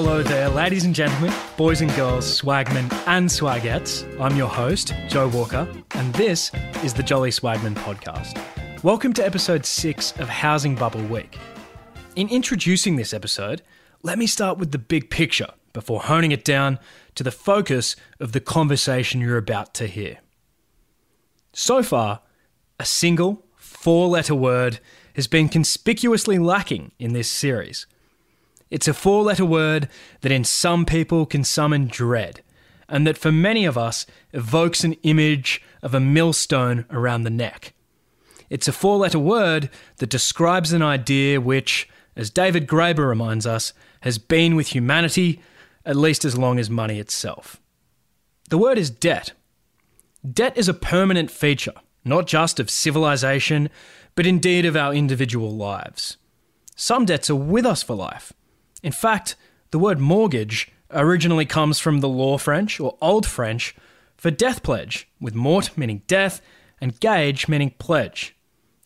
Hello there, ladies and gentlemen, boys and girls, swagmen and swagettes. I'm your host, Joe Walker, and this is the Jolly Swagman podcast. Welcome to episode 6 of Housing Bubble Week. In introducing this episode, let me start with the big picture before honing it down to the focus of the conversation you're about to hear. So far, a single four letter word has been conspicuously lacking in this series. It's a four letter word that in some people can summon dread, and that for many of us evokes an image of a millstone around the neck. It's a four letter word that describes an idea which, as David Graeber reminds us, has been with humanity at least as long as money itself. The word is debt. Debt is a permanent feature, not just of civilization, but indeed of our individual lives. Some debts are with us for life, in fact, the word mortgage originally comes from the Law French or Old French for death pledge, with mort meaning death and gage meaning pledge.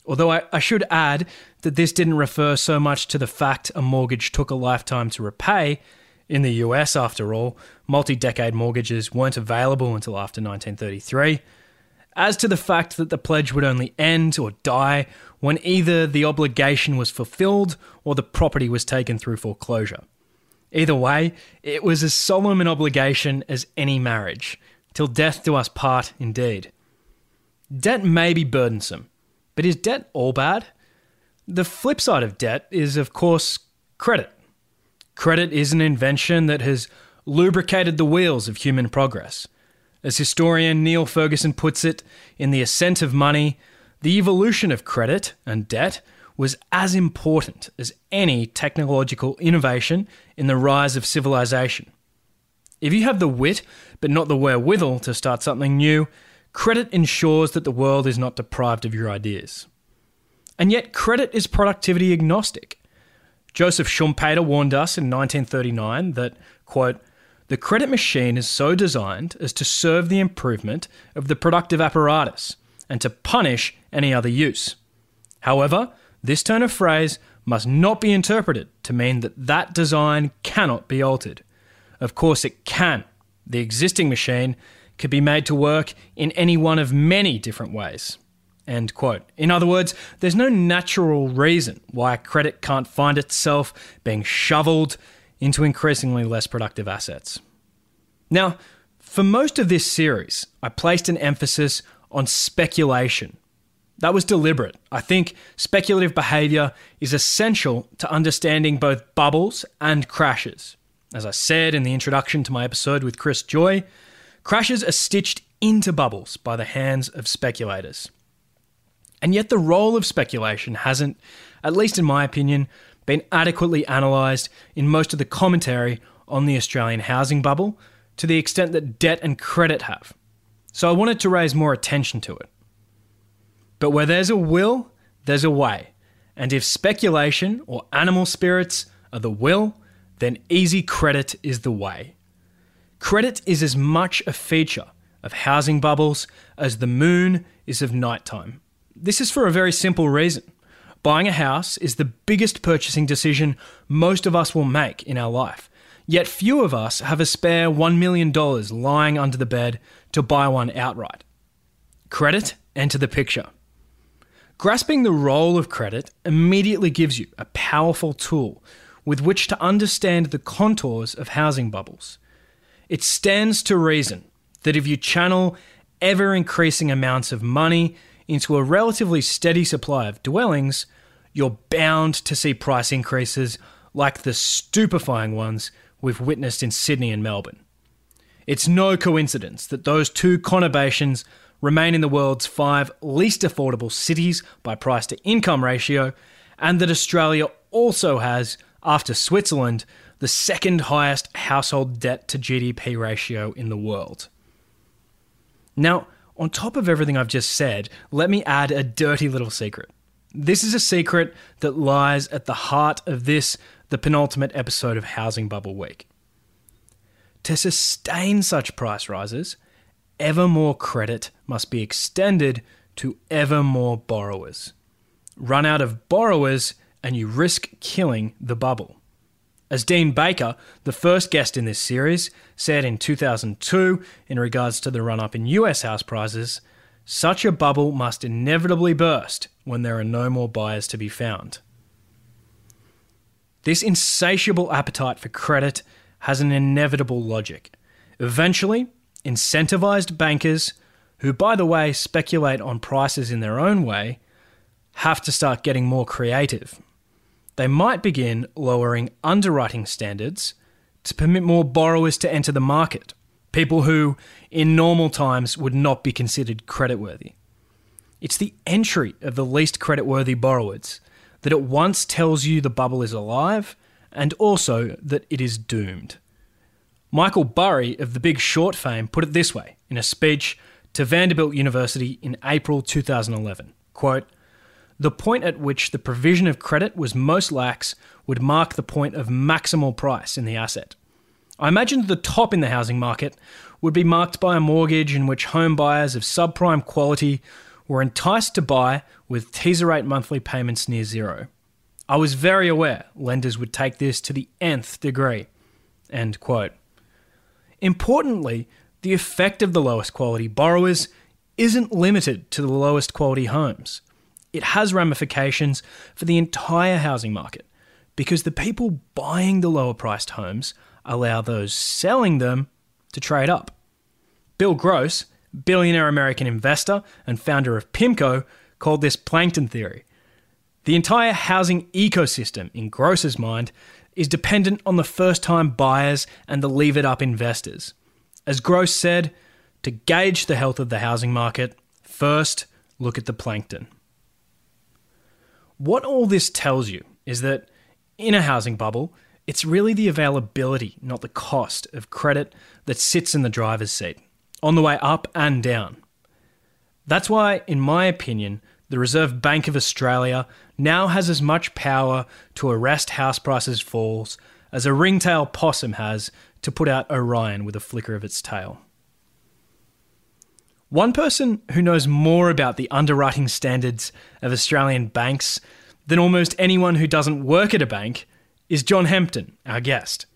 Although I, I, should add that this didn't refer so much to the fact a mortgage took a lifetime to repay. In the US, after all, multi decade mortgages weren't available until after 1933, as to the fact that the pledge would only end or die when either the obligation was fulfilled or the property was taken through foreclosure. Either way, it was as solemn an obligation as any marriage, till death do us part indeed. Debt may be burdensome, but is debt all bad? The flip side of debt is, of course, credit. Credit is an invention that has lubricated the wheels of human progress. As historian Niall Ferguson puts it, in The Ascent of Money, the evolution of credit and debt was as important as any technological innovation in the rise of civilization. If you have the wit but not the wherewithal to start something new, credit ensures that the world is not deprived of your ideas. And yet, credit is productivity agnostic. Joseph Schumpeter warned us in 1939 that, quote, the credit machine is so designed as to serve the improvement of the productive apparatus and to punish any other use. However, this turn of phrase must not be interpreted to mean that that design cannot be altered. Of course, it can. The existing machine could be made to work in any one of many different ways. End quote. In other words, there's no natural reason why credit can't find itself being shoveled into increasingly less productive assets. Now, for most of this series, I placed an emphasis on speculation. That was deliberate. I think speculative behavior is essential to understanding both bubbles and crashes. As I said in the introduction to my episode with Chris Joye, crashes are stitched into bubbles by the hands of speculators. And yet, the role of speculation hasn't, at least in my opinion, been adequately analysed in most of the commentary on the Australian housing bubble to the extent that debt and credit have. So I wanted to raise more attention to it. But where there's a will, there's a way. And if speculation or animal spirits are the will, then easy credit is the way. Credit is as much a feature of housing bubbles as the moon is of nighttime. This is for a very simple reason. Buying a house is the biggest purchasing decision most of us will make in our life. Yet few of us have a spare $1 million lying under the bed to buy one outright. Credit enter the picture. Grasping the role of credit immediately gives you a powerful tool with which to understand the contours of housing bubbles. It stands to reason that if you channel ever increasing amounts of money into a relatively steady supply of dwellings, you're bound to see price increases like the stupefying ones we've witnessed in Sydney and Melbourne. It's no coincidence that those two conurbations remain in the world's five least affordable cities by price to income ratio, and that Australia also has, after Switzerland, the second highest household debt to GDP ratio in the world. Now, on top of everything I've just said, let me add a dirty little secret. This is a secret that lies at the heart of this, the penultimate episode of Housing Bubble Week. To sustain such price rises, ever more credit must be extended to ever more borrowers. Run out of borrowers, and you risk killing the bubble. As Dean Baker, the first guest in this series, said in 2002 in regards to the run up in US house prices, such a bubble must inevitably burst when there are no more buyers to be found. This insatiable appetite for credit has an inevitable logic. Eventually, incentivized bankers, who by the way speculate on prices in their own way, have to start getting more creative they might begin lowering underwriting standards to permit more borrowers to enter the market, people who, in normal times, would not be considered creditworthy. It's the entry of the least creditworthy borrowers that at once tells you the bubble is alive and also that it is doomed. Michael Burry of the Big Short fame put it this way in a speech to Vanderbilt University in April 2011. Quote, the point at which the provision of credit was most lax would mark the point of maximal price in the asset. I imagine the top in the housing market would be marked by a mortgage in which home buyers of subprime quality were enticed to buy with teaser rate monthly payments near zero. I was very aware lenders would take this to the nth degree. End quote. Importantly, the effect of the lowest quality borrowers isn't limited to the lowest quality homes it has ramifications for the entire housing market because the people buying the lower priced homes allow those selling them to trade up. Bill Gross, billionaire American investor and founder of PIMCO, called this plankton theory. The entire housing ecosystem, in Gross's mind, is dependent on the first time buyers and the it up investors. As Gross said, to gauge the health of the housing market, first look at the plankton. What all this tells you is that in a housing bubble, it's really the availability, not the cost, of credit that sits in the driver's seat, on the way up and down. That's why, in my opinion, the Reserve Bank of Australia now has as much power to arrest house prices falls as a ringtail possum has to put out Orion with a flicker of its tail. One person who knows more about the underwriting standards of Australian banks than almost anyone who doesn't work at a bank is John Hempton, our guest.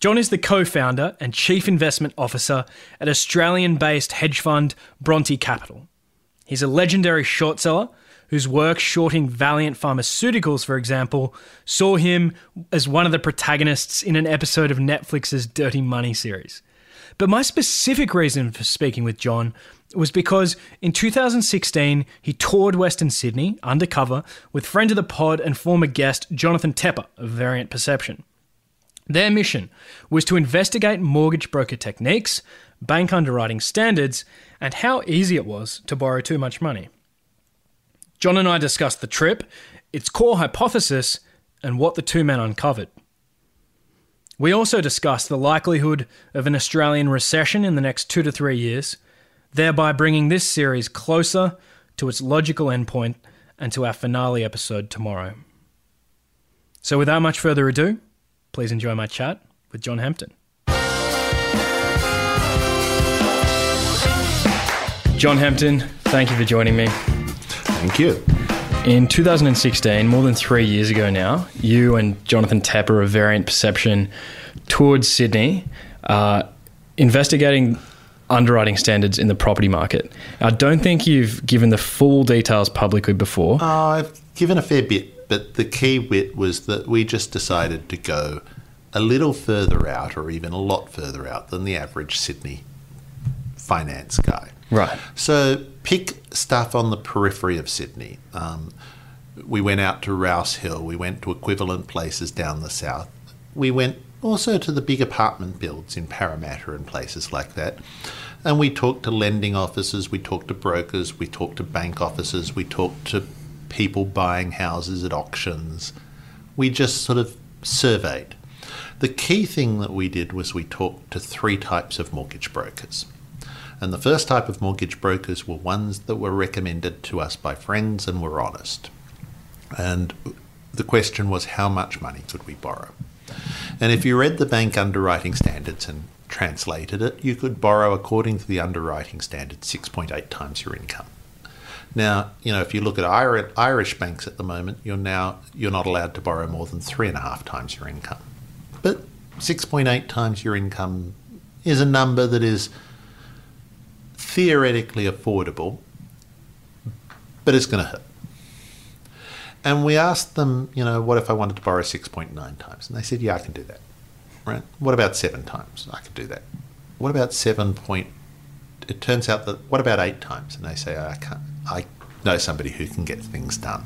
John is the co founder and chief investment officer at Australian based hedge fund Bronte Capital. He's a legendary short seller whose work shorting Valeant Pharmaceuticals, for example, saw him as one of the protagonists in an episode of Netflix's Dirty Money series. But my specific reason for speaking with John was because in 2016 he toured Western Sydney undercover with friend of the pod and former guest Jonathan Tepper of Variant Perception. Their mission was to investigate mortgage broker techniques, bank underwriting standards, and how easy it was to borrow too much money. John and I discussed the trip, its core hypothesis, and what the two men uncovered. We also discussed the likelihood of an Australian recession in the next two to three years, thereby bringing this series closer to its logical endpoint and to our finale episode tomorrow. So, without much further ado, please enjoy my chat with John Hempton. John Hempton, thank you for joining me. Thank you. In 2016, more than three years ago now, you and Jonathan Tepper of Variant Perception toured Sydney, uh, investigating underwriting standards in the property market. I don't think you've given the full details publicly before. Uh, I've given a fair bit, but the key bit was that we just decided to go a little further out, or even a lot further out, than the average Sydney finance guy. Right. So pick stuff on the periphery of Sydney. Um, we went out to Rouse Hill. We went to equivalent places down the south. We went also to the big apartment builds in Parramatta and places like that. And we talked to lending officers, we talked to brokers, we talked to bank officers, we talked to people buying houses at auctions. We just sort of surveyed. The key thing that we did was we talked to three types of mortgage brokers. And the first type of mortgage brokers were ones that were recommended to us by friends and were honest. And the question was how much money could we borrow? And if you read the bank underwriting standards and translated it, you could borrow according to the underwriting standards 6.8 times your income. Now, you know, if you look at Irish banks at the moment, you're now you're not allowed to borrow more than three and a half times your income. But 6.8 times your income is a number that is theoretically affordable, but it's going to hurt. And we asked them, you know, what if I wanted to borrow 6.9 times? And they said, yeah, I can do that. Right? What about seven times? I can do that. What about seven point? It turns out that what about eight times? And they say, I can't. I know somebody who can get things done.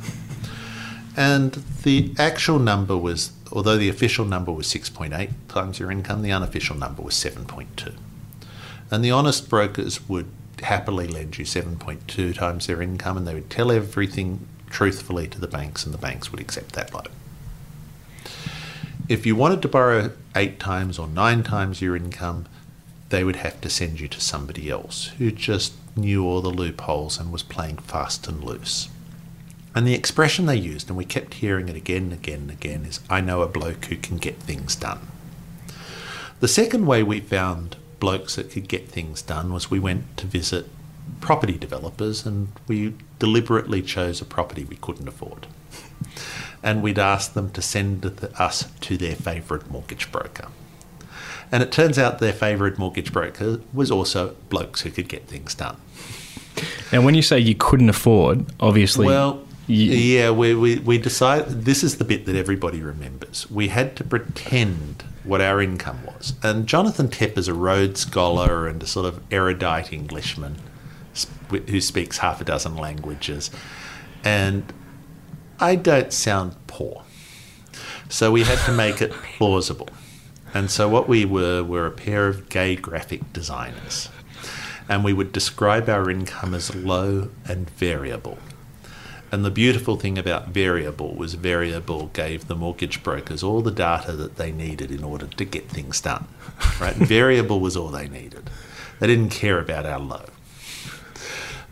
And the actual number was, although the official number was 6.8 times your income, the unofficial number was 7.2. And the honest brokers would happily lend you 7.2 times their income and they would tell everything truthfully to the banks and the banks would accept that loan. If you wanted to borrow eight times or nine times your income, they would have to send you to somebody else who just knew all the loopholes and was playing fast and loose. And the expression they used, and we kept hearing it again and again and again, is I know a bloke who can get things done. The second way we found blokes that could get things done was we went to visit property developers and we deliberately chose a property we couldn't afford. And we'd ask them to send us to their favourite mortgage broker. And it turns out their favourite mortgage broker was also blokes who could get things done. And when you say you couldn't afford, obviously. Well, yeah, we, we, we decided this is the bit that everybody remembers. We had to pretend what our income was. And Jonathan Tepp is a Rhodes Scholar and a sort of erudite Englishman who speaks half a dozen languages. And I don't sound poor. So we had to make it plausible. And so what we were were a pair of gay graphic designers. And we would describe our income as low and variable. And the beautiful thing about variable was variable gave the mortgage brokers all the data that they needed in order to get things done. Right? variable was all they needed. They didn't care about our low.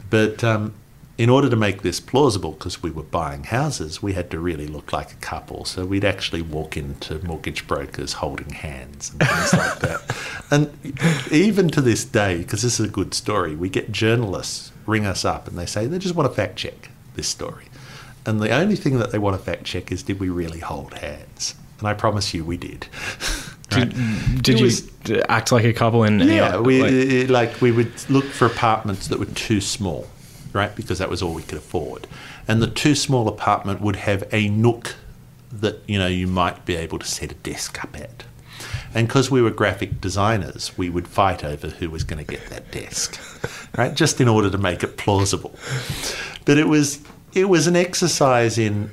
But um, in order to make this plausible, because we were buying houses, we had to really look like a couple. So we'd actually walk into mortgage brokers holding hands and things like that. And even to this day, because this is a good story, we get journalists ring us up and they say they just want a fact check this story. And the only thing that they want to fact check is did we really hold hands? And I promise you, we did. Right? Did, did you was, act like a couple? And yeah, we like, like we would look for apartments that were too small, right? Because that was all we could afford. And the too small apartment would have a nook that you know you might be able to set a desk up at. And because we were graphic designers, we would fight over who was going to get that desk, right? Just in order to make it plausible. But it was it was an exercise in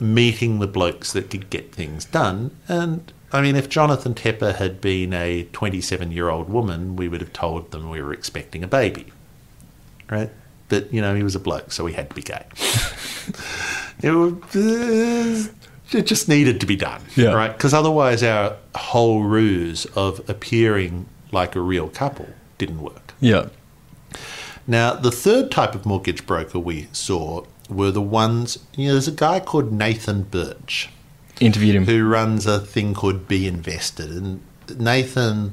meeting the blokes that could get things done. And I mean, if Jonathan Tepper had been a 27 year old woman, we would have told them we were expecting a baby, right? But you know, he was a bloke, so he had to be gay. it, was, it just needed to be done, yeah. right? Because otherwise, our whole ruse of appearing like a real couple didn't work. Yeah. Now, the third type of mortgage broker we saw were the ones, you know, there's a guy called Nathan Birch. Interviewed him. Who runs a thing called Binvested. And Nathan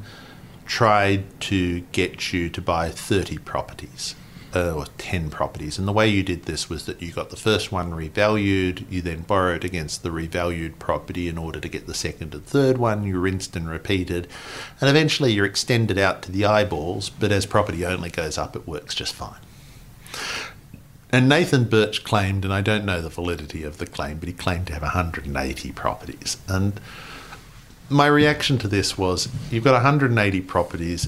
tried to get you to buy 30 properties uh, or 10 properties. And the way you did this was that you got the first one revalued, you then borrowed against the revalued property in order to get the second and third one, you rinsed and repeated, and eventually you're extended out to the eyeballs, but as property only goes up, it works just fine. And Nathan Birch claimed, and I don't know the validity of the claim, but he claimed to have 180 properties. And my reaction to this was you've got 180 properties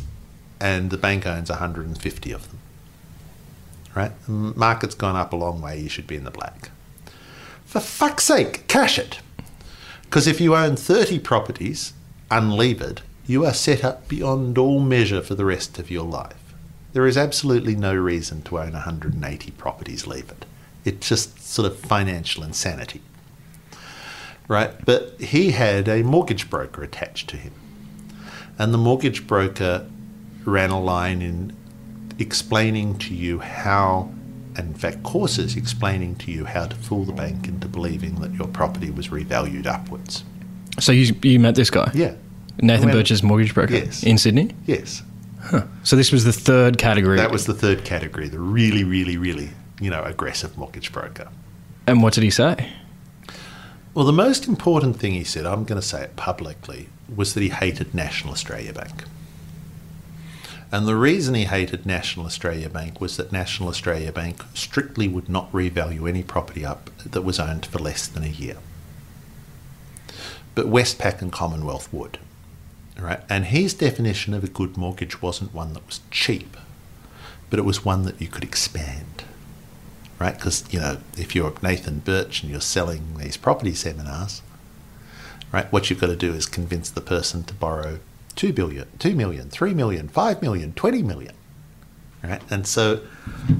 and the bank owns 150 of them right? The market's gone up a long way, you should be in the black. For fuck's sake, cash it. Because if you own 30 properties unlevered, you are set up beyond all measure for the rest of your life. There is absolutely no reason to own 180 properties levered. It's just sort of financial insanity. Right? But he had a mortgage broker attached to him. And the mortgage broker ran a line in explaining to you how, and in fact, courses explaining to you how to fool the bank into believing that your property was revalued upwards. So you, you met this guy? Yeah. Nathan Birch's mortgage broker? Yes. In Sydney? Yes. Huh. So this was the third category? That was the third category, the really, really, really, you know, aggressive mortgage broker. And what did he say? Well, the most important thing he said, I'm going to say it publicly, was that he hated National Australia Bank. And the reason he hated National Australia Bank was that National Australia Bank strictly would not revalue any property up that was owned for less than a year. But Westpac and Commonwealth would. Right? And his definition of a good mortgage wasn't one that was cheap, but it was one that you could expand. Right? Because, you know, if you're Nathan Birch and you're selling these property seminars, right, what you've got to do is convince the person to borrow 2 billion, 2 million, 3 million, 5 million, 20 million. Right? And so,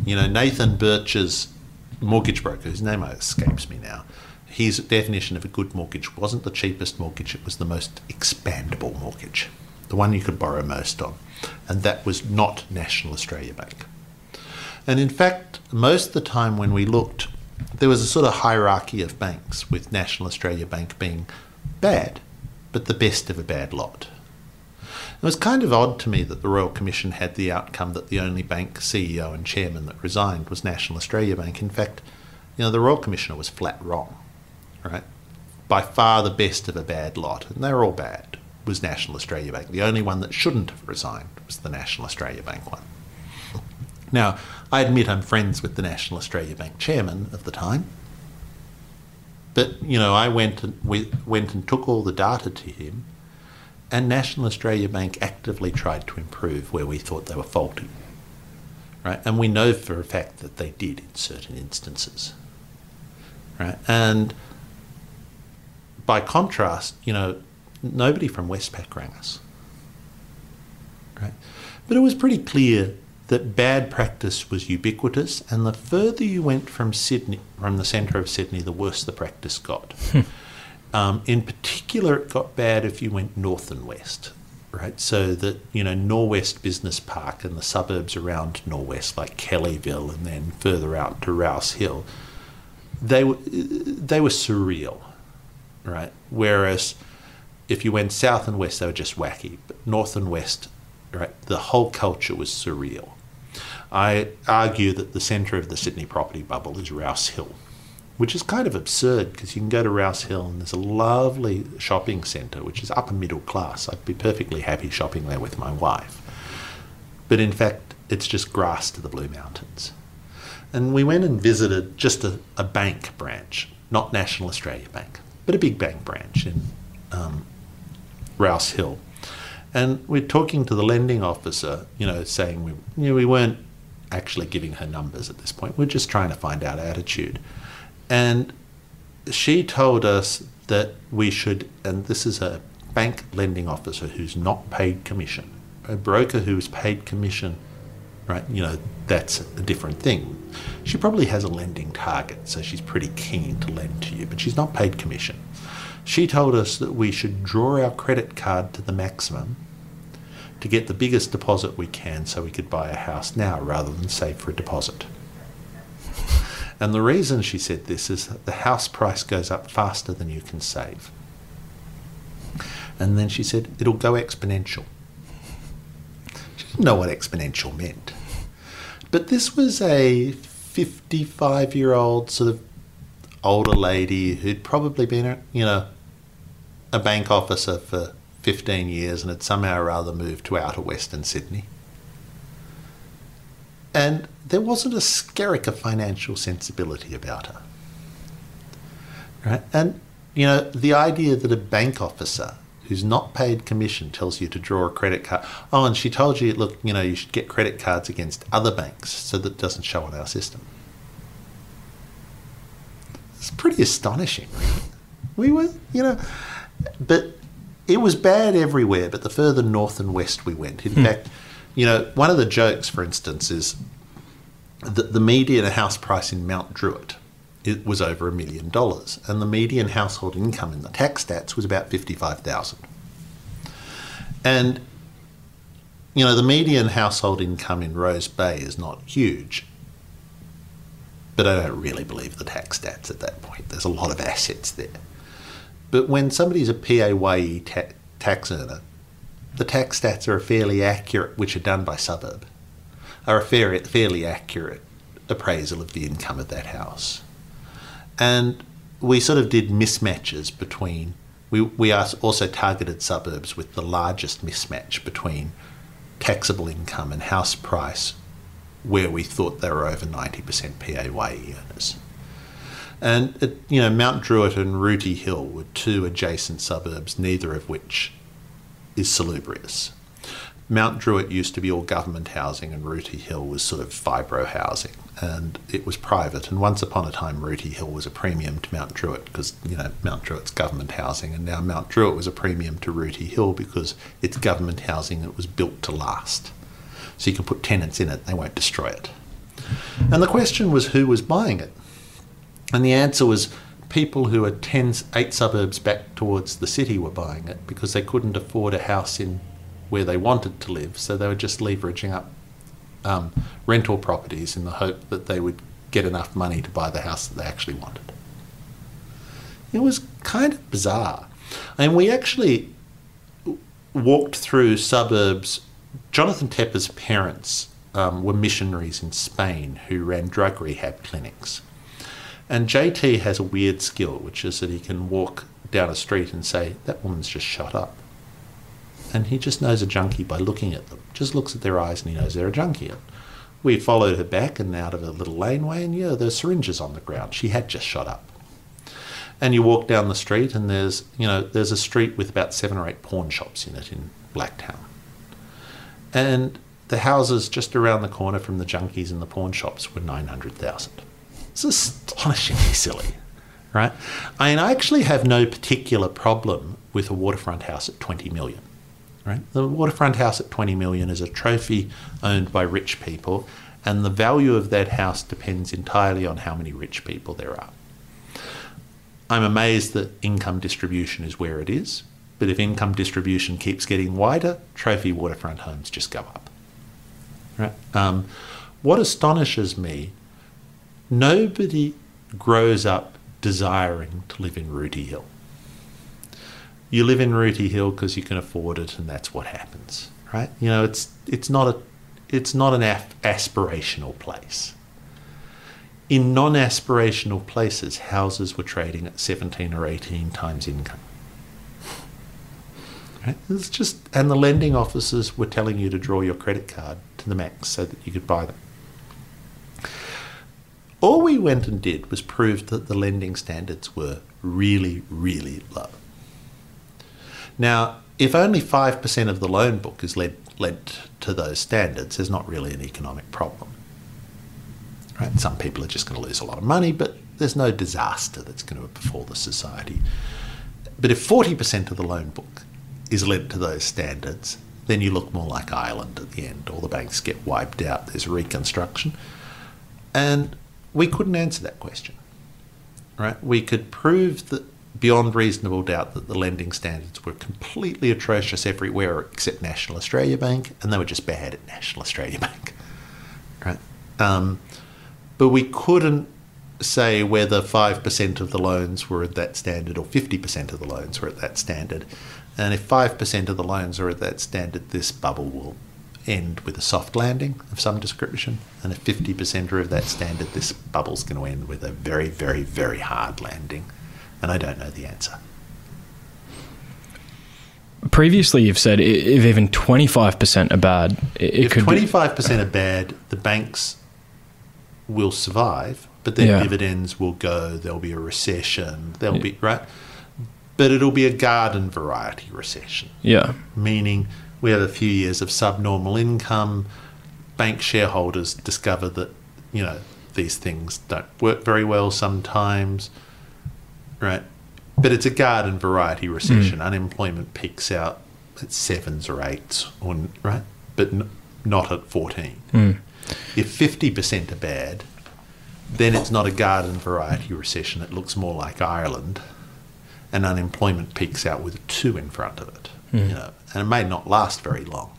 you know, Nathan Birch's mortgage broker, whose name escapes me now, his definition of a good mortgage wasn't the cheapest mortgage, it was the most expandable mortgage, the one you could borrow most on. And that was not National Australia Bank. And in fact, most of the time when we looked, there was a sort of hierarchy of banks, with National Australia Bank being bad, but the best of a bad lot. It was kind of odd to me that the Royal Commission had the outcome that the only bank CEO and chairman that resigned was National Australia Bank. In fact, you know, the Royal Commissioner was flat wrong right? By far the best of a bad lot, and they were all bad, was National Australia Bank. The only one that shouldn't have resigned was the National Australia Bank one. Now, I admit I'm friends with the National Australia Bank chairman of the time, but you know, I went and we went and took all the data to him, and National Australia Bank actively tried to improve where we thought they were faulty. Right? And we know for a fact that they did in certain instances. Right? And by contrast, you know, nobody from Westpac rang us. Right? But it was pretty clear that bad practice was ubiquitous, and the further you went from Sydney, from the centre of Sydney, the worse the practice got. Hmm. Um, in particular, it got bad if you went north and west, right? So that you know, Norwest Business Park and the suburbs around Norwest, like Kellyville, and then further out to Rouse Hill, they were they were surreal right? Whereas if you went south and west, they were just wacky. But north and west, right, the whole culture was surreal. I argue that the centre of the Sydney property bubble is Rouse Hill, which is kind of absurd because you can go to Rouse Hill and there's a lovely shopping centre which is upper middle class. I'd be perfectly happy shopping there with my wife. But in fact, it's just grass to the Blue Mountains. And we went and visited just a, a bank branch, not National Australia Bank but a big bank branch in um, Rouse Hill. And we're talking to the lending officer, you know, saying we, you know, we weren't actually giving her numbers at this point. We're just trying to find out attitude. And she told us that we should, and this is a bank lending officer who's not paid commission, a broker who's paid commission, right? You know, that's a different thing. She probably has a lending target, so she's pretty keen to lend to you, but she's not paid commission. She told us that we should draw our credit card to the maximum to get the biggest deposit we can so we could buy a house now rather than save for a deposit. And the reason she said this is that the house price goes up faster than you can save. And then she said, it'll go exponential. She didn't know what exponential meant. But this was a 55 year old sort of older lady who'd probably been, you know, a bank officer for 15 years and had somehow or other moved to outer Western Sydney. And there wasn't a skerrick of financial sensibility about her. Right? And, you know, the idea that a bank officer who's not paid commission tells you to draw a credit card. Oh, and she told you, look, you know, you should get credit cards against other banks so that it doesn't show on our system. It's pretty astonishing. We were, you know, but it was bad everywhere, but the further north and west we went. In hmm. fact, you know, one of the jokes, for instance, is that the median house price in Mount Druitt it was over a million dollars, and the median household income in the tax stats was about fifty-five thousand. And you know, the median household income in Rose Bay is not huge, but I don't really believe the tax stats at that point. There's a lot of assets there. But when somebody's a PAYE ta- tax earner, the tax stats are fairly accurate, which are done by suburb, are a fair, fairly accurate appraisal of the income of that house. And we sort of did mismatches between. We, we also targeted suburbs with the largest mismatch between taxable income and house price, where we thought they were over 90% PAYE earners. And, it, you know, Mount Druitt and Rooty Hill were two adjacent suburbs, neither of which is salubrious. Mount Druitt used to be all government housing, and Rooty Hill was sort of fibro housing, and it was private. And once upon a time, Rooty Hill was a premium to Mount Druitt because you know Mount Druitt's government housing, and now Mount Druitt was a premium to Rooty Hill because it's government housing that was built to last. So you can put tenants in it; they won't destroy it. And the question was who was buying it, and the answer was people who are 10, eight suburbs back towards the city were buying it because they couldn't afford a house in where they wanted to live, so they were just leveraging up um, rental properties in the hope that they would get enough money to buy the house that they actually wanted. It was kind of bizarre. And we actually walked through suburbs. Jonathan Tepper's parents um, were missionaries in Spain who ran drug rehab clinics. And JT has a weird skill, which is that he can walk down a street and say, That woman's just shut up and he just knows a junkie by looking at them. Just looks at their eyes and he knows they're a junkie. And we followed her back and out of a little laneway, and yeah, there's syringes on the ground. She had just shot up. And you walk down the street, and there's you know there's a street with about seven or eight pawn shops in it in Blacktown, and the houses just around the corner from the junkies and the pawn shops were nine hundred thousand. It's astonishingly silly, right? I mean, I actually have no particular problem with a waterfront house at twenty million. Right? The waterfront house at 20 million is a trophy owned by rich people, and the value of that house depends entirely on how many rich people there are. I'm amazed that income distribution is where it is, but if income distribution keeps getting wider, trophy waterfront homes just go up. Right? Um, what astonishes me, nobody grows up desiring to live in Rooty Hill you live in Rooty Hill because you can afford it, and that's what happens, right? You know, it's it's not a it's not an aspirational place. In non-aspirational places, houses were trading at 17 or 18 times income. Right? It's just, and the lending officers were telling you to draw your credit card to the max so that you could buy them. All we went and did was prove that the lending standards were really, really low. Now, if only 5% of the loan book is led, led to those standards, there's not really an economic problem. Right? Some people are just going to lose a lot of money, but there's no disaster that's going to befall the society. But if 40% of the loan book is led to those standards, then you look more like Ireland at the end. All the banks get wiped out, there's reconstruction. And we couldn't answer that question. Right? We could prove that beyond reasonable doubt that the lending standards were completely atrocious everywhere except National Australia Bank, and they were just bad at National Australia Bank. Right? Um, but we couldn't say whether 5% of the loans were at that standard or 50% of the loans were at that standard. And if 5% of the loans are at that standard, this bubble will end with a soft landing of some description. And if 50% are of that standard, this bubble's going to end with a very, very, very hard landing and I don't know the answer. Previously, you've said if even 25% are bad, it, if could 25% be- are bad, the banks will survive, but their yeah. dividends will go, there'll be a recession, there'll yeah. be, right? But it'll be a garden variety recession. Yeah. Meaning we have a few years of subnormal income, bank shareholders discover that, you know, these things don't work very well sometimes right? But it's a garden variety recession. Mm. Unemployment peaks out at sevens or eights, or right, but n- not at fourteen. Mm. If fifty percent are bad, then it's not a garden variety recession. It looks more like Ireland, and unemployment peaks out with a two in front of it. Mm. You know, and it may not last very long,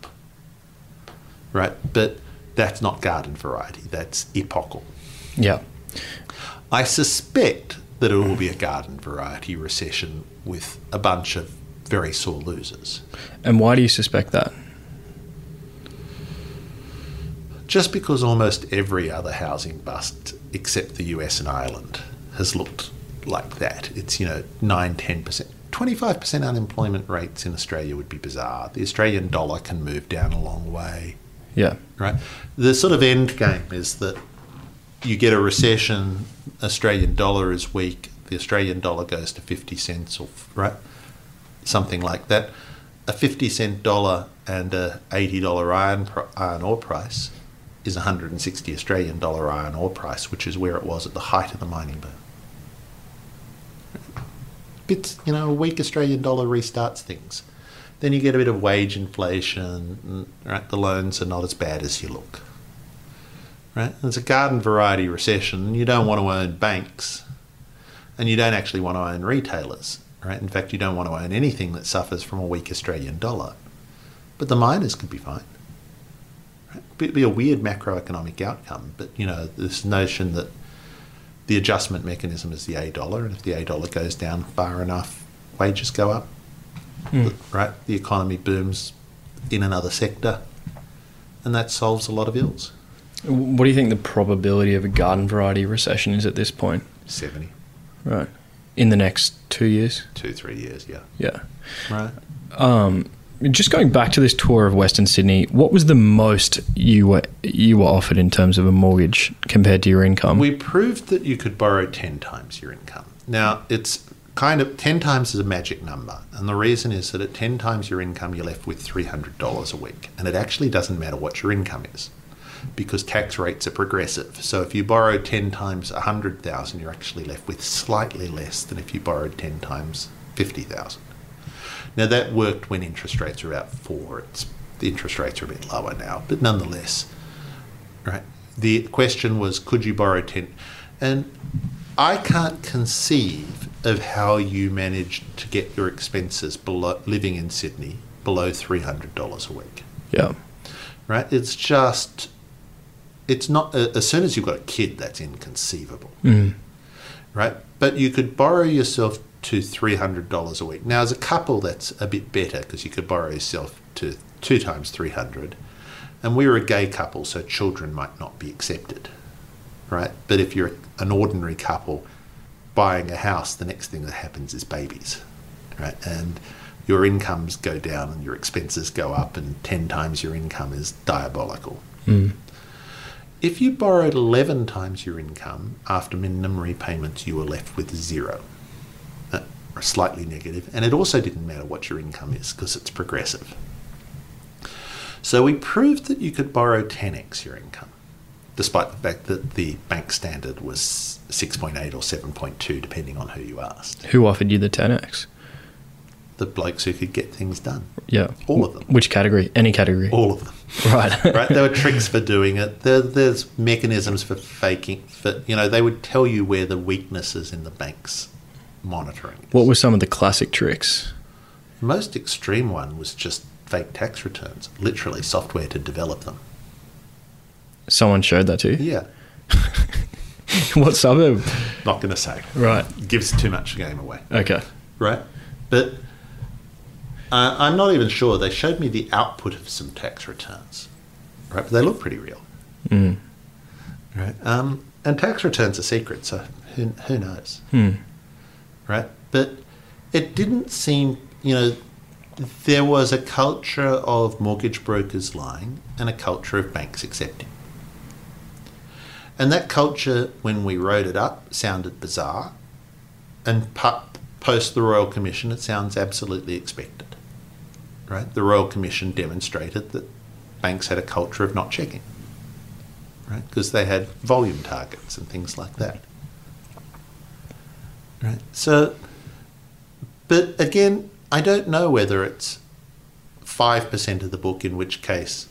right? But that's not garden variety. That's epochal. Yeah. I suspect that it will be a garden variety recession with a bunch of very sore losers. And why do you suspect that? Just because almost every other housing bust, except the US and Ireland, has looked like that. It's, you know, 9 10%. 25% unemployment rates in Australia would be bizarre. The Australian dollar can move down a long way, Yeah. right? The sort of end game is that you get a recession, Australian dollar is weak, the Australian dollar goes to 50 cents or right something like that. A 50 cent dollar and a 80 dollar iron iron ore price is 160 Australian dollar iron ore price, which is where it was at the height of the mining boom. Bits, you know, a weak Australian dollar restarts things. Then you get a bit of wage inflation, right? The loans are not as bad as you look. Right? It's a garden variety recession. You don't want to own banks, and you don't actually want to own retailers. Right? In fact, you don't want to own anything that suffers from a weak Australian dollar. But the miners could be fine. Right? It'd be a weird macroeconomic outcome, but you know this notion that the adjustment mechanism is the A dollar, and if the A dollar goes down far enough, wages go up. Right? The economy booms in another sector, and that solves a lot of ills. What do you think the probability of a garden variety recession is at this point? 70, Right. In the next two years? two, three years, yeah. Yeah. Right? Um, just going back to this tour of Western Sydney, what was the most you were you were offered in terms of a mortgage compared to your income? We proved that you could borrow 10 times your income. Now, it's kind of 10 times is a magic number. And the reason is that at 10 times your income, you're left with $300 a week. And it actually doesn't matter what your income is because tax rates are progressive. So if you borrow 10 times a 100,000, you're actually left with slightly less than if you borrowed 10 times 50,000. Now that worked when interest rates were about 4. It's the interest rates are a bit lower now, but nonetheless, right? The question was could you borrow 10 and I can't conceive of how you managed to get your expenses below living in Sydney below $300 a week yeah. right? It's just, it's not, as soon as you've got a kid, that's inconceivable, Mm. right? But you could borrow yourself to $300 a week. Now, as a couple, that's a bit better because you could borrow yourself to two times 300 And we were a gay couple, so children might not be accepted, right? But if you're an ordinary couple buying a house, the next thing that happens is babies, right? And your incomes go down and your expenses go up, and 10 times your income is diabolical. Mm. If you borrowed 11 times your income after minimum repayments, you were left with zero, slightly negative, and it also didn't matter what your income is because it's progressive. So we proved that you could borrow 10x your income, despite the fact that the bank standard was 6.8 or 7.2, depending on who you asked. Who offered you the 10x? The blokes who could get things done, Yeah. All of them. Which category? Any category. all of them. Right. right? There were tricks for doing it. There, there's mechanisms for faking. For you know, they would tell you where the weaknesses in the bank's monitoring. is. What were some of the classic tricks? The most extreme one was just fake tax returns, literally software to develop them. Someone showed that to you? Yeah, what suburb? not going to say. Right. Gives too much game away, Okay. right? But uh, I'm not even sure. They showed me the output of some tax returns, right? But they look pretty real. Mm. Right. Um, and tax returns are secret, so who, who knows? Hmm. Right. But it didn't seem, you know, there was a culture of mortgage brokers lying and a culture of banks accepting. And that culture, when we wrote it up, sounded bizarre. And post the Royal Commission, it sounds absolutely expected. Right? The Royal Commission demonstrated that banks had a culture of not checking right? Because they had volume targets and things like that. Right. So, but again, I don't know whether it's five percent of the book, in which case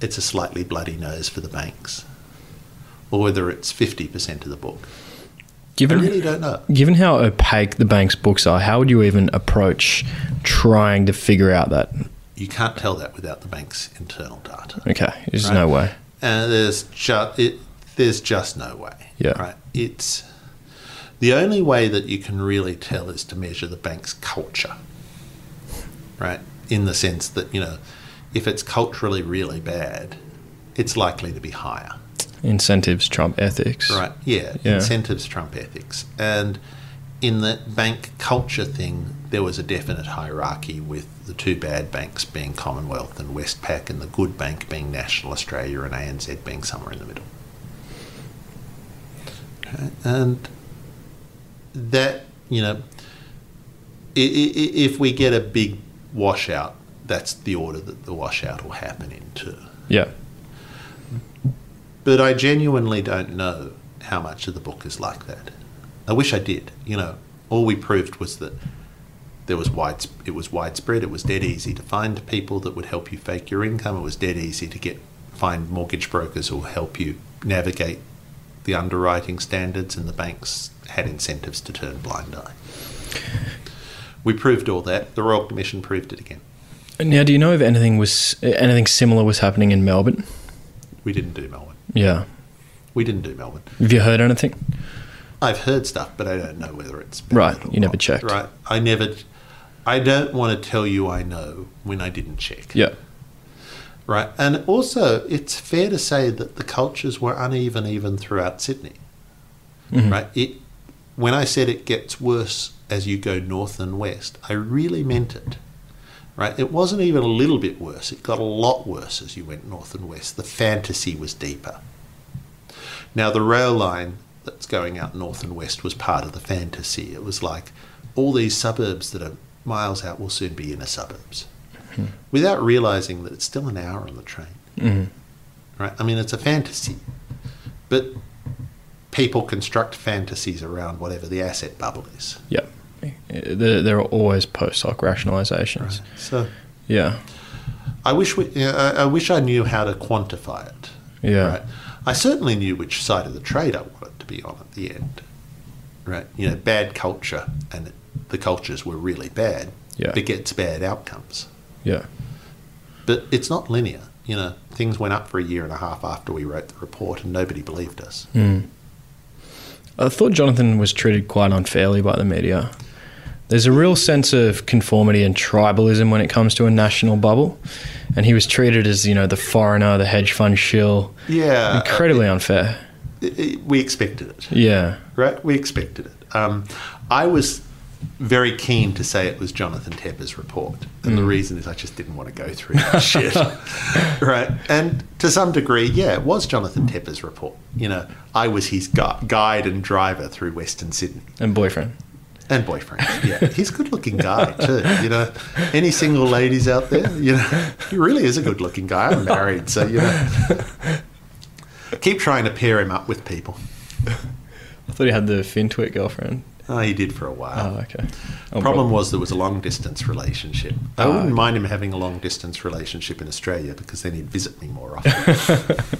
it's a slightly bloody nose for the banks, or whether it's fifty percent of the book. I Given really don't know. given how opaque the bank's books are, how would you even approach trying to figure out that? You can't tell that without the bank's internal data. Okay, there's Right. no way. and there's just it, there's just no way. Yeah. Right. It's the only way that you can really tell is to measure the bank's culture. Right. In the sense that you know, if it's culturally really bad, it's likely to be higher. Incentives trump ethics. Right. Yeah. Yeah. Incentives trump ethics, and in the bank culture thing, there was a definite hierarchy with the two bad banks being Commonwealth and Westpac, and the good bank being National Australia and ANZ being somewhere in the middle. Okay, And that, you know, if we get a big washout, that's the order that the washout will happen into. Yeah. But I genuinely don't know how much of the book is like that. I wish I did. You know, all we proved was that there was wide, it was widespread. It was dead easy to find people that would help you fake your income. It was dead easy to get find mortgage brokers who will help you navigate the underwriting standards, and the banks had incentives to turn blind eye. We proved all that. The Royal Commission proved it again. Now, do you know if anything was anything similar was happening in Melbourne? We didn't do Melbourne. Yeah. We didn't do Melbourne. Have you heard anything? I've heard stuff, but I don't know whether it's Right, you never not. checked. Right, I never. I don't want to tell you I know when I didn't check. Yeah. Right, and also it's fair to say that the cultures were uneven even throughout Sydney. Mhm. Right, it. When I said it gets worse as you go north and west, I really meant it. Right, it wasn't even a little bit worse. It got a lot worse as you went north and west. The fantasy was deeper. Now, the rail line that's going out north and west was part of the fantasy. It was like all these suburbs that are miles out will soon be inner suburbs without realizing that it's still an hour on the train. hmm Right? I mean, it's a fantasy. But people construct fantasies around whatever the asset bubble is. Yeah. There, there are always post hoc rationalizations. So Yeah. I wish we, you know, I, I wish I knew how to quantify it. Yeah. Right. I certainly knew which side of the trade I wanted to be on at the end. Right. You know, bad culture and the cultures were really bad Yeah. begets bad outcomes. Yeah. But it's not linear. You know, things went up for a year and a half after we wrote the report and nobody believed us. Mm. I thought Jonathan was treated quite unfairly by the media. There's a real sense of conformity and tribalism when it comes to a national bubble, and he was treated as you know the foreigner, the hedge fund shill. Yeah. Incredibly unfair. it- it- we expected it. Yeah. right? We expected it. Um, I was very keen to say it was Jonathan Tepper's report, and the mm. reason is I just didn't want to go through that shit, right? And to some degree, yeah, it was Jonathan Tepper's report. You know, I was his gu- guide and driver through Western Sydney And boyfriend. and boyfriend. Yeah, he's a good-looking guy too. You know, any single ladies out there? You know, he really is a good-looking guy. I'm married, so you know, keep trying to pair him up with people. I thought he had the FinTwit girlfriend. Oh, he did for a while. Oh, okay. Oh, problem well- was there was a long distance relationship. I Ah, wouldn't mind him having a long distance relationship in Australia because then he'd visit me more often.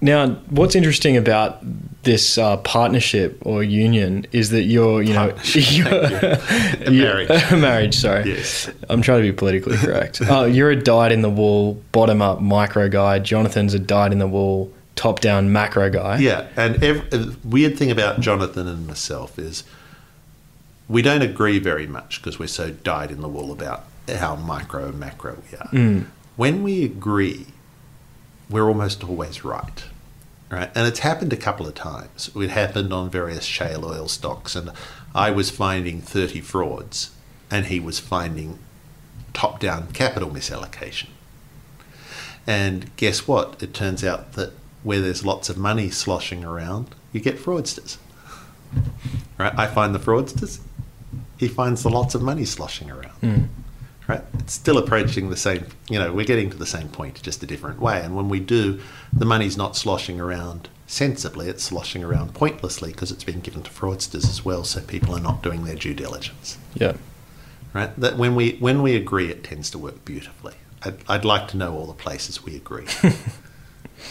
Now, what's interesting about this uh, partnership or union is that you're, you know, you're, you. Marriage. marriage. Sorry, Yes. I'm trying to be politically correct. uh, you're a dyed in the wool, bottom up micro guy. Jonathan's a dyed in the wool, top down macro guy. yeah, and ev- the weird thing about Jonathan and myself is we don't agree very much because we're so dyed in the wool about how micro and macro we are. Mm. When we agree, we're almost always right. Right, and it's happened a couple of times. It happened on various shale oil stocks, and I was finding 30 frauds, and he was finding top down capital misallocation. And guess what? It turns out that where there's lots of money sloshing around, you get fraudsters. Right? I find the fraudsters, he finds the lots of money sloshing around. Mm. Right? It's still approaching the same, you know, we're getting to the same point, just a different way. And when we do, the money's not sloshing around sensibly, it's sloshing around pointlessly because it's been given to fraudsters as well, so people are not doing their due diligence. Yeah. Right? That when we when we agree, it tends to work beautifully. I'd, I'd like to know all the places we agree.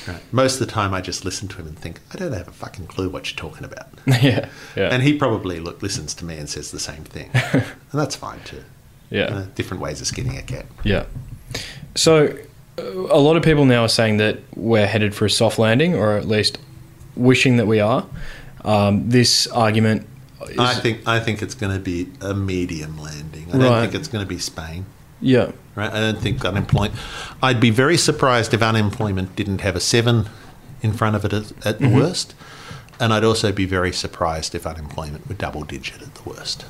right? Most of the time, I just listen to him and think, I don't have a fucking clue what you're talking about. yeah. Yeah. And he probably look, listens to me and says the same thing, and that's fine too. yeah. Uh, different ways of skinning a cat. Yeah. So, uh, a lot of people now are saying that we're headed for a soft landing, or at least wishing that we are. Um, this argument. Is, I think I think it's going to be a medium landing. I don't think it's going to be Spain. Yeah. Right? I don't think unemployment. I'd be very surprised if unemployment didn't have a seven in front of it at, at the worst. and I'd also be very surprised if unemployment were double digit at the worst.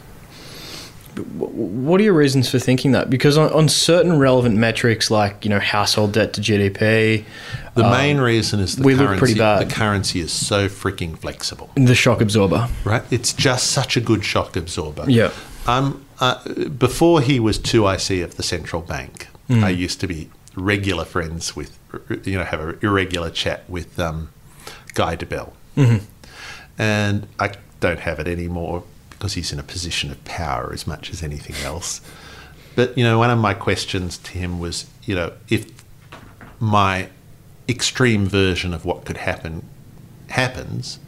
What are your reasons for thinking that? Because on, on certain relevant metrics, like you know household debt to GDP, The main reason is the Um, we currency. look pretty bad. The currency is so freaking flexible, the shock absorber. right? It's just such a good shock absorber. Yeah. Um, uh, before he was 2IC of the central bank, Mm. I used to be regular friends with, you know, have an irregular chat with um, Guy Debelle. Mm-hmm. And I don't have it anymore because he's in a position of power as much as anything else. But, you know, one of my questions to him was, you know, if my extreme version of what could happen happens,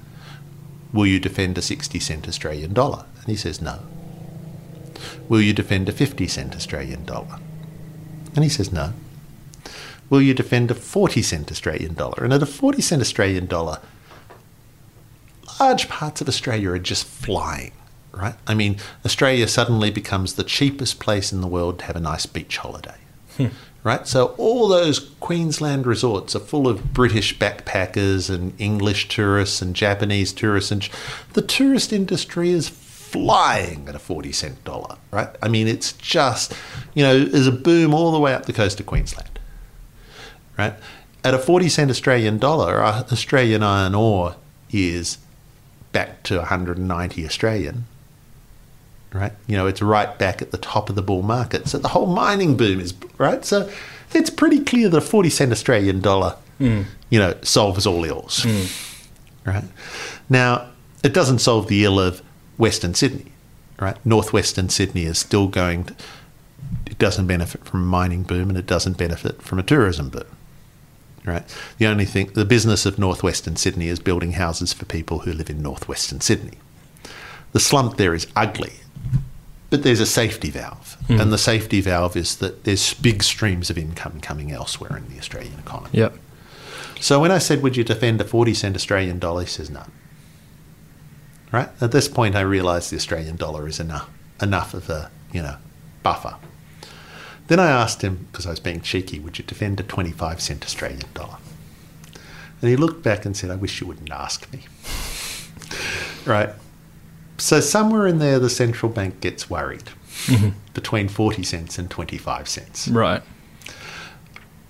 will you defend a 60 cent Australian dollar? And he says, no. Will you defend a 50 cent Australian dollar? And he says, no. Will you defend a 40 cent Australian dollar? And at a 40 cent Australian dollar, large parts of Australia are just flying, right? I mean, Australia suddenly becomes the cheapest place in the world to have a nice beach holiday, hmm. right? So all those Queensland resorts are full of British backpackers and English tourists and Japanese tourists, and the tourist industry is flying at a 40 cent dollar, right? I mean, it's just, you know, there's a boom all the way up the coast of Queensland, right? At a 40 cent Australian dollar, Australian iron ore is back to 190 Australian, right? You know, it's right back at the top of the bull market. So the whole mining boom is, right? So it's pretty clear that a 40 cent Australian dollar, hmm. you know, solves all ills, hmm. right? Now, it doesn't solve the ill of Western Sydney, right? Northwestern Sydney is still going to, it doesn't benefit from a mining boom and it doesn't benefit from a tourism boom. Right. The only thing, the business of northwestern Sydney is building houses for people who live in northwestern Sydney. The slump there is ugly, but there's a safety valve, hmm. and the safety valve is that there's big streams of income coming elsewhere in the Australian economy. Yep. So when I said, "Would you defend a forty cent Australian dollar?" he says, "No." Right at this point, I realised the Australian dollar is enough enough of a you know buffer. Then I asked him because I was being cheeky, "Would you defend a twenty-five cent Australian dollar?" And he looked back and said, "I wish you wouldn't ask me." right. So somewhere in there, the central bank gets worried mm-hmm. between forty cents and twenty-five cents. Right.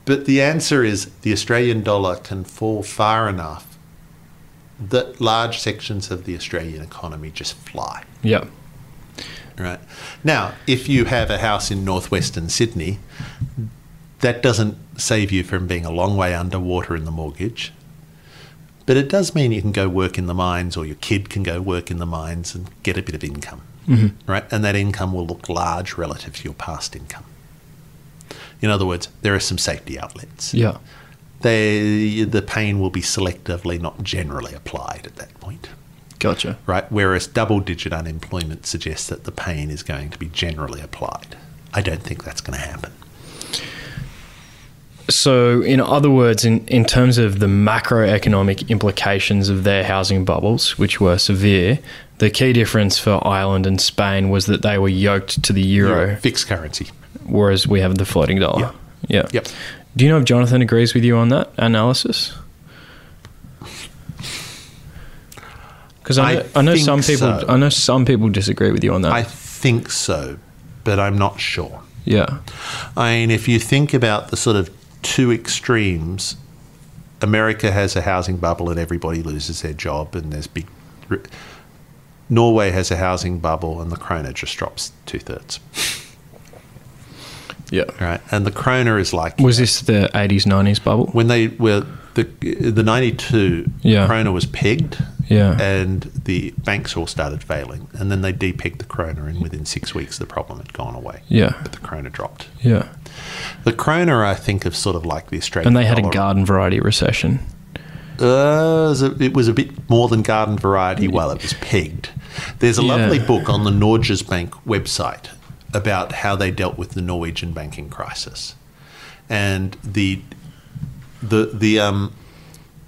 But the answer is the Australian dollar can fall far enough that large sections of the Australian economy just fly. Yeah. Right. Now, if you have a house in northwestern Sydney, that doesn't save you from being a long way underwater in the mortgage. But it does mean you can go work in the mines or your kid can go work in the mines and get a bit of income. Mm-hmm. Right? And that income will look large relative to your past income. In other words, there are some safety outlets Yeah. They the pain will be selectively, not generally applied at that point, Gotcha. right? Whereas double-digit unemployment suggests that the pain is going to be generally applied. I don't think that's going to happen. So, in other words, in, in terms of the macroeconomic implications of their housing bubbles, which were severe, the key difference for Ireland and Spain was that they were yoked to the euro, fixed currency. whereas we have the floating dollar. Yeah. Yep. Do you know if Jonathan agrees with you on that analysis? Because I I know, I know some people. so. I know some people disagree with you on that. I think so, but I'm not sure. yeah. I mean, if you think about the sort of two extremes, America has a housing bubble and everybody loses their job, and there's big. Norway has a housing bubble and the krona just drops two thirds. Yeah. Right, and the krona is like Was this the eighties nineties bubble? when they were the the ninety two Yeah. krona was pegged, Yeah. and the banks all started failing, and then they depegged the krona, and within six weeks the problem had gone away. Yeah. but the krona dropped. Yeah. The krona, I think, of sort of like the Australian. And they had a garden variety recession. Uh, it was a- it was a bit more than garden variety while it was pegged. There's a Yeah. lovely book on the Norges Bank website about how they dealt with the Norwegian banking crisis, and the the the um.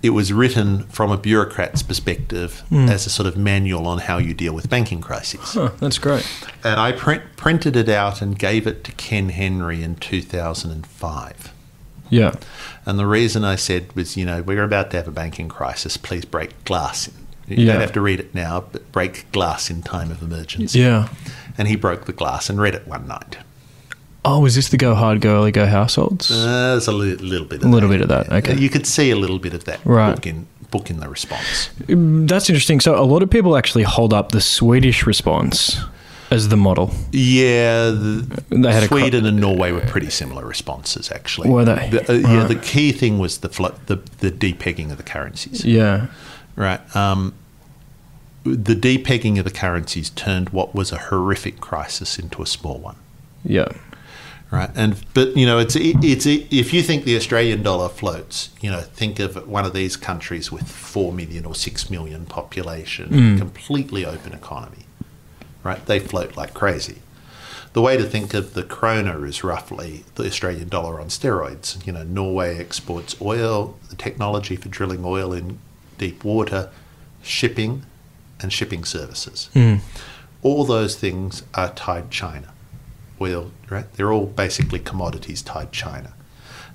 It was written from a bureaucrat's perspective as a sort of manual on how you deal with banking crises. Huh, that's great. And I print, printed it out and gave it to Ken Henry in 2005. Yeah. And the reason I said was, you know, we're about to have a banking crisis. Please break glass You Yeah. don't have to read it now, but break glass in time of emergency. Yeah. And he broke the glass and read it one night. Oh, is this the go hard, go early, go households? Uh, there's a li- little bit of A little that. bit of that, okay. You could see a little bit of that Right. book, in, book in the response. That's interesting. So a lot of people actually hold up the Swedish response as the model. Yeah, the, They had a cro- Sweden and Norway were pretty similar responses, actually. Were they? The, uh, yeah, the key thing was the, flo- the the depegging of the currencies. Yeah. Right. Um, the depegging of the currencies turned what was a horrific crisis into a small one. Yeah. Right. And but you know it's it's if you think the Australian dollar floats, you know, think of one of these countries with four million or six million population, completely open economy. Right. They float like crazy. The way to think of the krona is roughly the Australian dollar on steroids. You know, Norway exports oil, the technology for drilling oil in deep water, shipping, and shipping services. Hmm. All those things are tied China. Oil, right? They're all basically commodities tied China.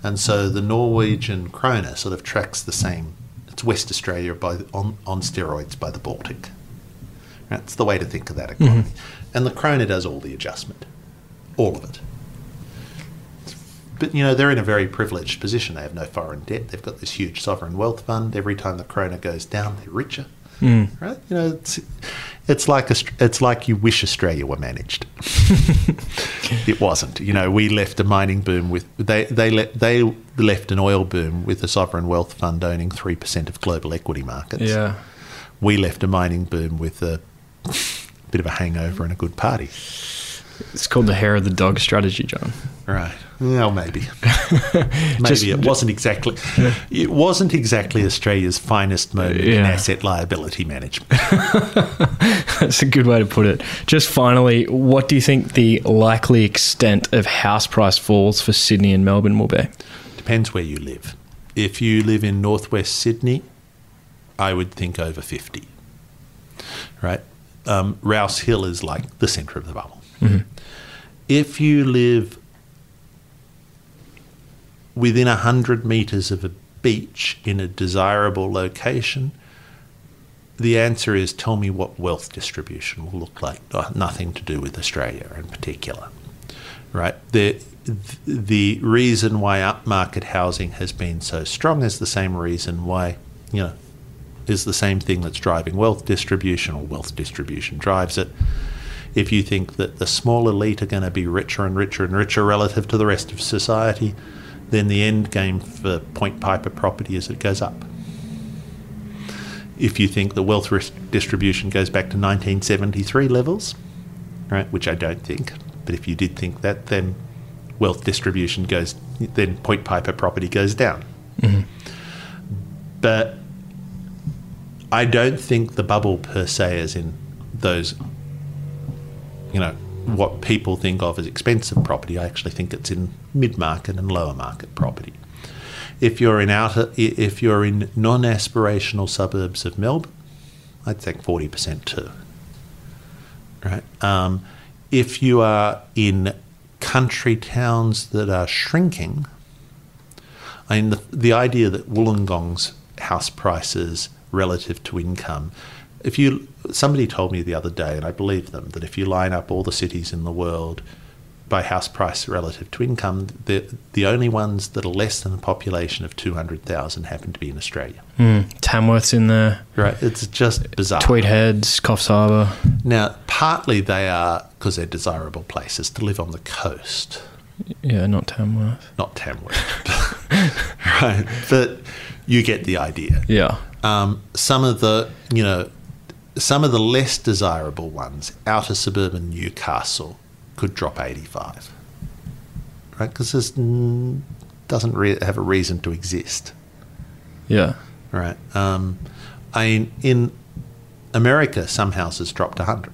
And so the Norwegian krona sort of tracks the same. It's West Australia by the, on, on steroids by the Baltic. That's the way to think of that economy. Mm-hmm. And the krona does all the adjustment, all of it. But you know they're in a very privileged position. They have no foreign debt. They've got this huge sovereign wealth fund. Every time the krona goes down, they're richer. Hmm. Right? You know, it's it's like Aust- it's like you wish Australia were managed. it wasn't. You know, we left a mining boom with they they let they left an oil boom with the sovereign wealth fund owning three percent of global equity markets. Yeah. We left a mining boom with a bit of a hangover and a good party. It's called the hair of the dog strategy, John. Right. Well, maybe. maybe Just- it wasn't exactly. It wasn't exactly Australia's finest moment in asset liability management. That's a good way to put it. Just finally, what do you think the likely extent of house price falls for Sydney and Melbourne will be? Depends where you live. If you live in northwest Sydney, I would think over 50. Right? Um, Rouse Hill is like the centre of the bubble. If you live within 100 metres of a beach in a desirable location, the answer is tell me what wealth distribution will look like. Uh, Nothing to do with Australia in particular right? The the reason why upmarket housing has been so strong is the same reason why you know is the same thing that's driving wealth distribution or wealth distribution drives it. If you think that the small elite are going to be richer and richer and richer relative to the rest of society, then the end game for Point Piper property is it goes up. If you think the wealth ris- distribution goes back to 1973 levels, right? Which I don't think. But if you did think that, then wealth distribution goes, then Point Piper property goes down. Mm-hmm. But I don't think the bubble per se is in those, you know, what people think of as expensive property. I actually think it's in mid market and lower market property. If you're in outer, if you're in non-aspirational suburbs of Melbourne, I'd think forty percent too right? Um, if you are in country towns that are shrinking, I mean, the, the idea that Wollongong's house prices relative to income, if you, somebody told me the other day, and I believe them, that if you line up all the cities in the world by house price relative to income, the, the only ones that are less than a population of 200,000 happen to be in Australia. Mm, Tamworth's in there, Right? It's just bizarre. Tweed Heads, Coffs Harbour. Now, partly they are because they're desirable places to live on the coast, Yeah, not Tamworth. not Tamworth. right. But you get the idea. Yeah. Um, some of the, you know, some of the less desirable ones, outer suburban Newcastle, could drop 85. Right? Because this doesn't re- have a reason to exist. Yeah. Right. Um, I mean, in America, some houses dropped 100.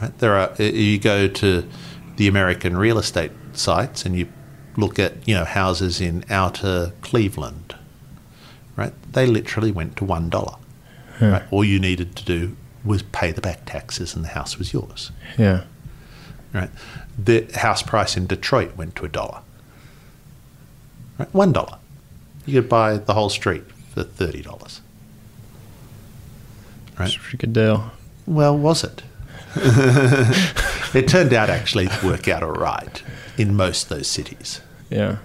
Right. There are. You go to the American real estate sites and you look at you know houses in outer Cleveland. Right. They literally went to one dollar. Right. All you needed to do was pay the back taxes, and the house was yours. Yeah. Right. The house price in Detroit went to a dollar. Right. One dollar. You could buy the whole street for thirty dollars. Right. It's a pretty good deal. Well, was it? it turned out actually to work out all right in most of those cities, Yeah.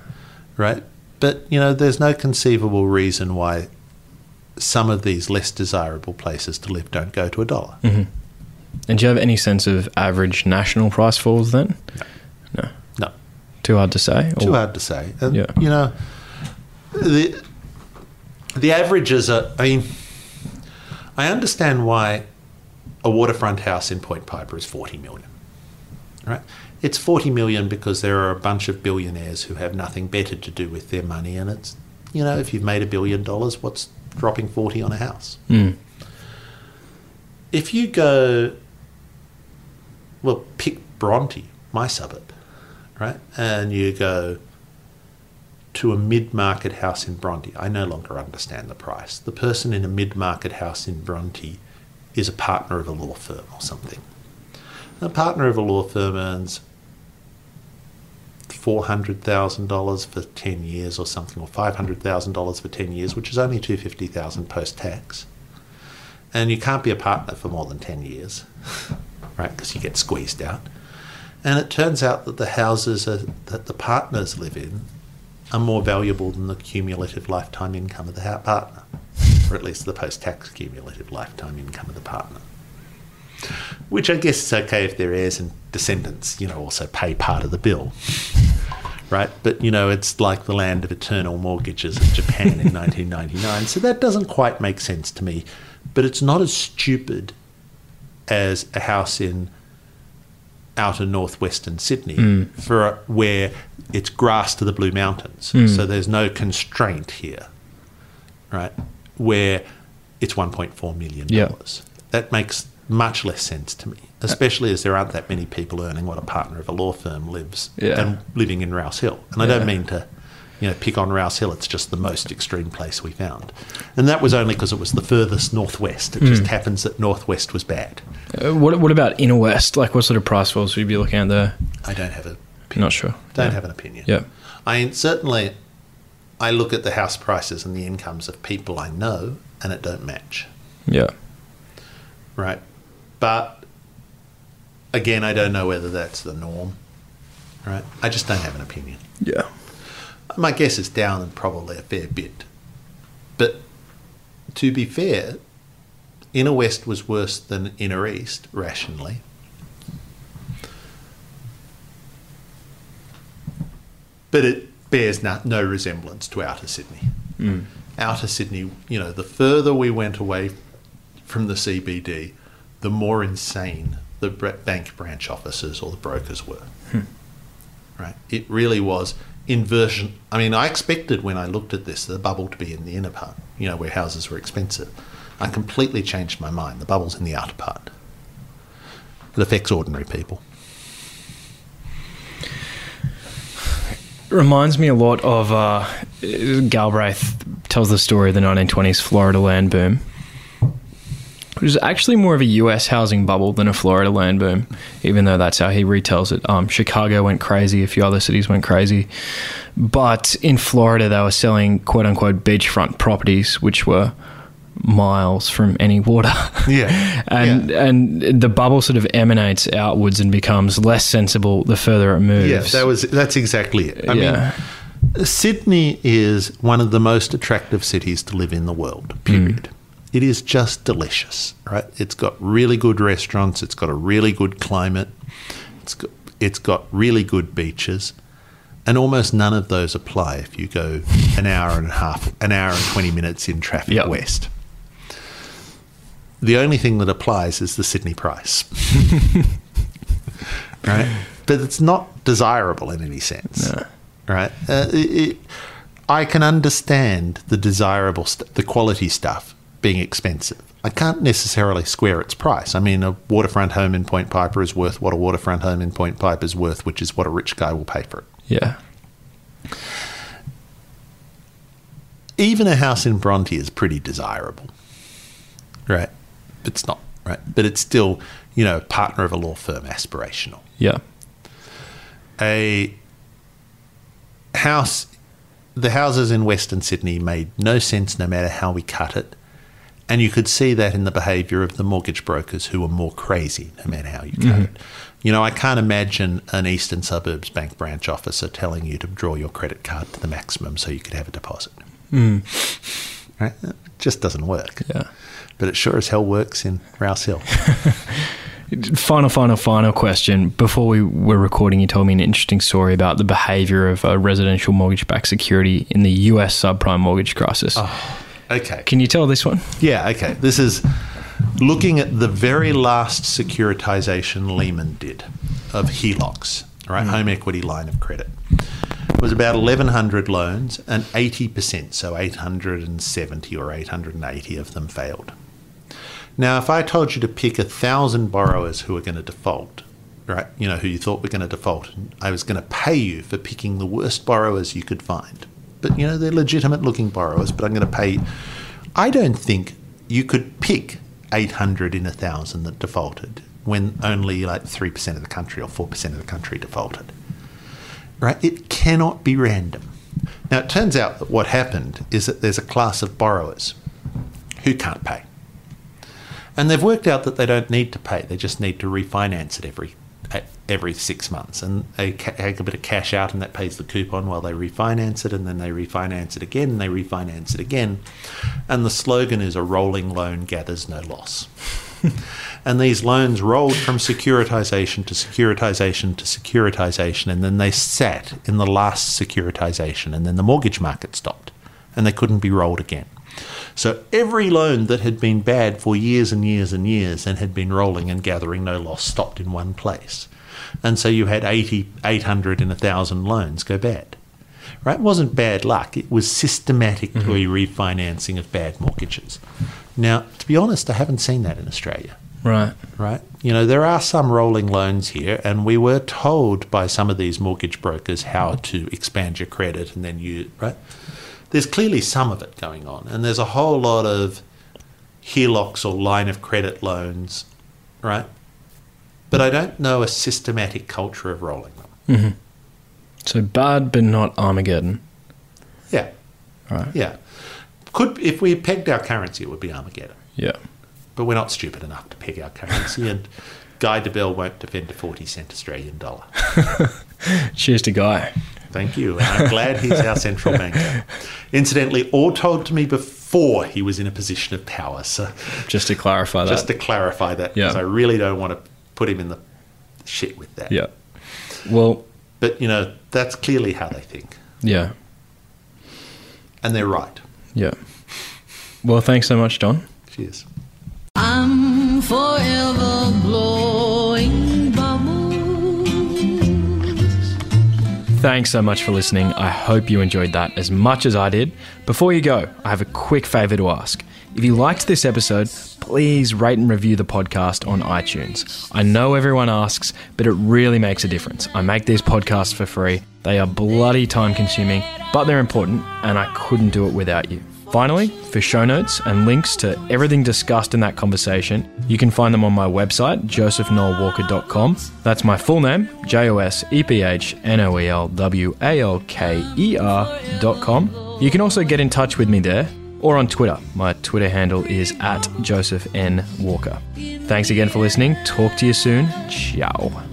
right? But, you know, there's no conceivable reason why some of these less desirable places to live don't go to a dollar. Mm-hmm. And do you have any sense of average national price falls then? No. No. Too hard to say? Too hard to say. And, Yeah. You know, the, the averages are, I mean, I understand why a waterfront house in Point Piper is 40 million. Right? It's 40 million because there are a bunch of billionaires who have nothing better to do with their money. And it's, you know, if you've made a billion dollars, what's dropping 40 on a house? Mm. If you go, well, pick Bronte, my suburb, right? And you go to a mid market house in Bronte. I no longer understand the price. The person in a mid market house in Bronte is a partner of a law firm or something. A partner of a law firm earns $400,000 for 10 years or something, or $500,000 for 10 years, which is only 250000 post tax. And you can't be a partner for more than 10 years, right? Because you get squeezed out. And it turns out that the houses are, that the partners live in are more valuable than the cumulative lifetime income of the partner, or at least the post tax cumulative lifetime income of the partner. Which I guess is okay if their heirs and descendants, you know, also pay part of the bill. Right? But, you know, it's like the land of eternal mortgages in Japan in 1999. So that doesn't quite make sense to me. But it's not as stupid as a house in outer northwestern Sydney hmm. for where it's grass to the Blue Mountains. Hmm. So there's no constraint here, right? Where it's 1.4 million Yeah. dollars. That makes much less sense to me, especially as there aren't that many people earning what a partner of a law firm lives Yeah. and living in Rouse Hill. And I Yeah. don't mean to, you know, pick on Rouse Hill. It's just the most extreme place we found, and that was only because it was the furthest northwest. It just happens that northwest was bad. Uh, what, what about inner west? Like, what sort of price falls would you be looking at there? I don't have a Not sure. don't yeah. have an opinion. Yeah. I certainly, I look at the house prices and the incomes of people I know, and it don't match, Yeah. right? But again, I don't know whether that's the norm, right? I just don't have an opinion. Yeah. My guess is down and probably a fair bit, but to be fair, inner west was worse than inner east rationally. But it bears no, no resemblance to outer Sydney. Mm. Outer Sydney, you know, the further we went away from the CBD, the more insane the bank branch offices or the brokers were. Right? It really was inversion. I mean, I expected when I looked at this the bubble to be in the inner part, you know, where houses were expensive. I completely changed my mind. The bubble's in the outer part. It affects ordinary people. It reminds me a lot of uh, Galbraith tells the story of the 1920s Florida land boom, which was actually more of a US housing bubble than a Florida land boom, even though that's how he retells it. Um, Chicago went crazy, a few other cities went crazy. But in Florida, they were selling quote unquote beachfront properties, which were miles from any water. Yeah. and and the bubble sort of emanates outwards and becomes less sensible the further it moves. Yeah, that was that's exactly it. I yeah. mean, Sydney is one of the most attractive cities to live in the world. Period. It is just delicious, right? It's got really good restaurants. It's got a really good climate. It's got it's got really good beaches, and almost none of those apply if you go an hour and a half, an hour and twenty minutes in traffic Yep. west. The only thing that applies is the Sydney price, right? But it's not desirable in any sense No. right? Uh, it, it, I can understand the desirable, st- the quality stuff being expensive. I can't necessarily square its price. I mean, a waterfront home in Point Piper is worth what a waterfront home in Point Piper is worth, which is what a rich guy will pay for it. Yeah. Even a house in Bronte is pretty desirable, right? It's not, right? But it's still, you know, partner of a law firm, aspirational. Yeah. a house the houses in western sydney made no sense no matter how we cut it And you could see that in the behaviour of the mortgage brokers who were more crazy, no matter how you cut mm-hmm. it. You know, I can't imagine an Eastern Suburbs Bank branch officer telling you to draw your credit card to the maximum so you could have a deposit. Mm. Right? It just doesn't work. Yeah. But it sure as hell works in Rouse Hill. Final, final, final question. Before we were recording, you told me an interesting story about the behavior of a residential mortgage backed security in the US subprime mortgage crisis. Ah. Okay. Can you tell this one? Yeah, okay. This is looking at the very last securitization Lehman did of HELOCs, right? Hmm. Home equity line of credit. It was about 1,100 loans, and 80%, so 870 or 880 of them failed. Now, if I told you to pick a thousand borrowers who are going to default, right, you know, who you thought were going to default, and I was going to pay you for picking the worst borrowers you could find. But, you know, they're legitimate looking borrowers, but I'm going to pay. I don't think you could pick 800 in a thousand that defaulted when only like 3% of the country or 4% of the country defaulted. Right? It cannot be random. Now, it turns out that what happened is that there's a class of borrowers who can't pay. And they've worked out that they don't need to pay; they just need to refinance it every every six months, and they take a bit of cash out, and that pays the coupon while they refinance it, and then they refinance it again, and they refinance it again, and the slogan is "A rolling loan gathers no loss." and these loans rolled from securitization to securitization to securitization, and then they sat in the last securitization, and then the mortgage market stopped, and they couldn't be rolled again. So every loan that had been bad for years and years and years and had been rolling and gathering no loss stopped in one place. And so you had 80, 800 and 1,000 loans go bad. Right? It wasn't bad luck, it was systematically mm-hmm. refinancing of bad mortgages. Now, to be honest, I haven't seen that in Australia Right. right? You know, there are some rolling loans here, and we were told by some of these mortgage brokers how to expand your credit and then you, right? There's clearly some of it going on, and there's a whole lot of HELOCs or line of credit loans, right? But I don't know a systematic culture of rolling them. Mm-hmm. So bad, but not Armageddon. Yeah, Right. yeah. Could if we pegged our currency, it would be Armageddon. Yeah. But we're not stupid enough to peg our currency, and Guy Debelle won't defend a 40 cent Australian dollar. Cheers to Guy. Thank you. And I'm glad he's our central banker. Incidentally, all told to me before he was in a position of power. So Just to clarify that. just to clarify that, Yeah. because I really don't want to put him in the shit with that. yeah. Well, But, you know, that's clearly how they think. yeah. And they're right. Yeah. Well, thanks so much, John. Cheers. I'm forever blowing Thanks so much for listening. I hope you enjoyed that as much as I did. Before you go, I have a quick favour to ask. If you liked this episode, please rate and review the podcast on iTunes. I know everyone asks, but it really makes a difference. I make these podcasts for free. They are bloody time consuming, but they're important, and I couldn't do it without you. Finally, for show notes and links to everything discussed in that conversation, you can find them on my website, josephnoelwalker.com. That's my full name, J O S E P H N O E L W A L K E R.com. You can also get in touch with me there or on Twitter. My Twitter handle is at Joseph N. Walker. Thanks again for listening. Talk to you soon. Ciao.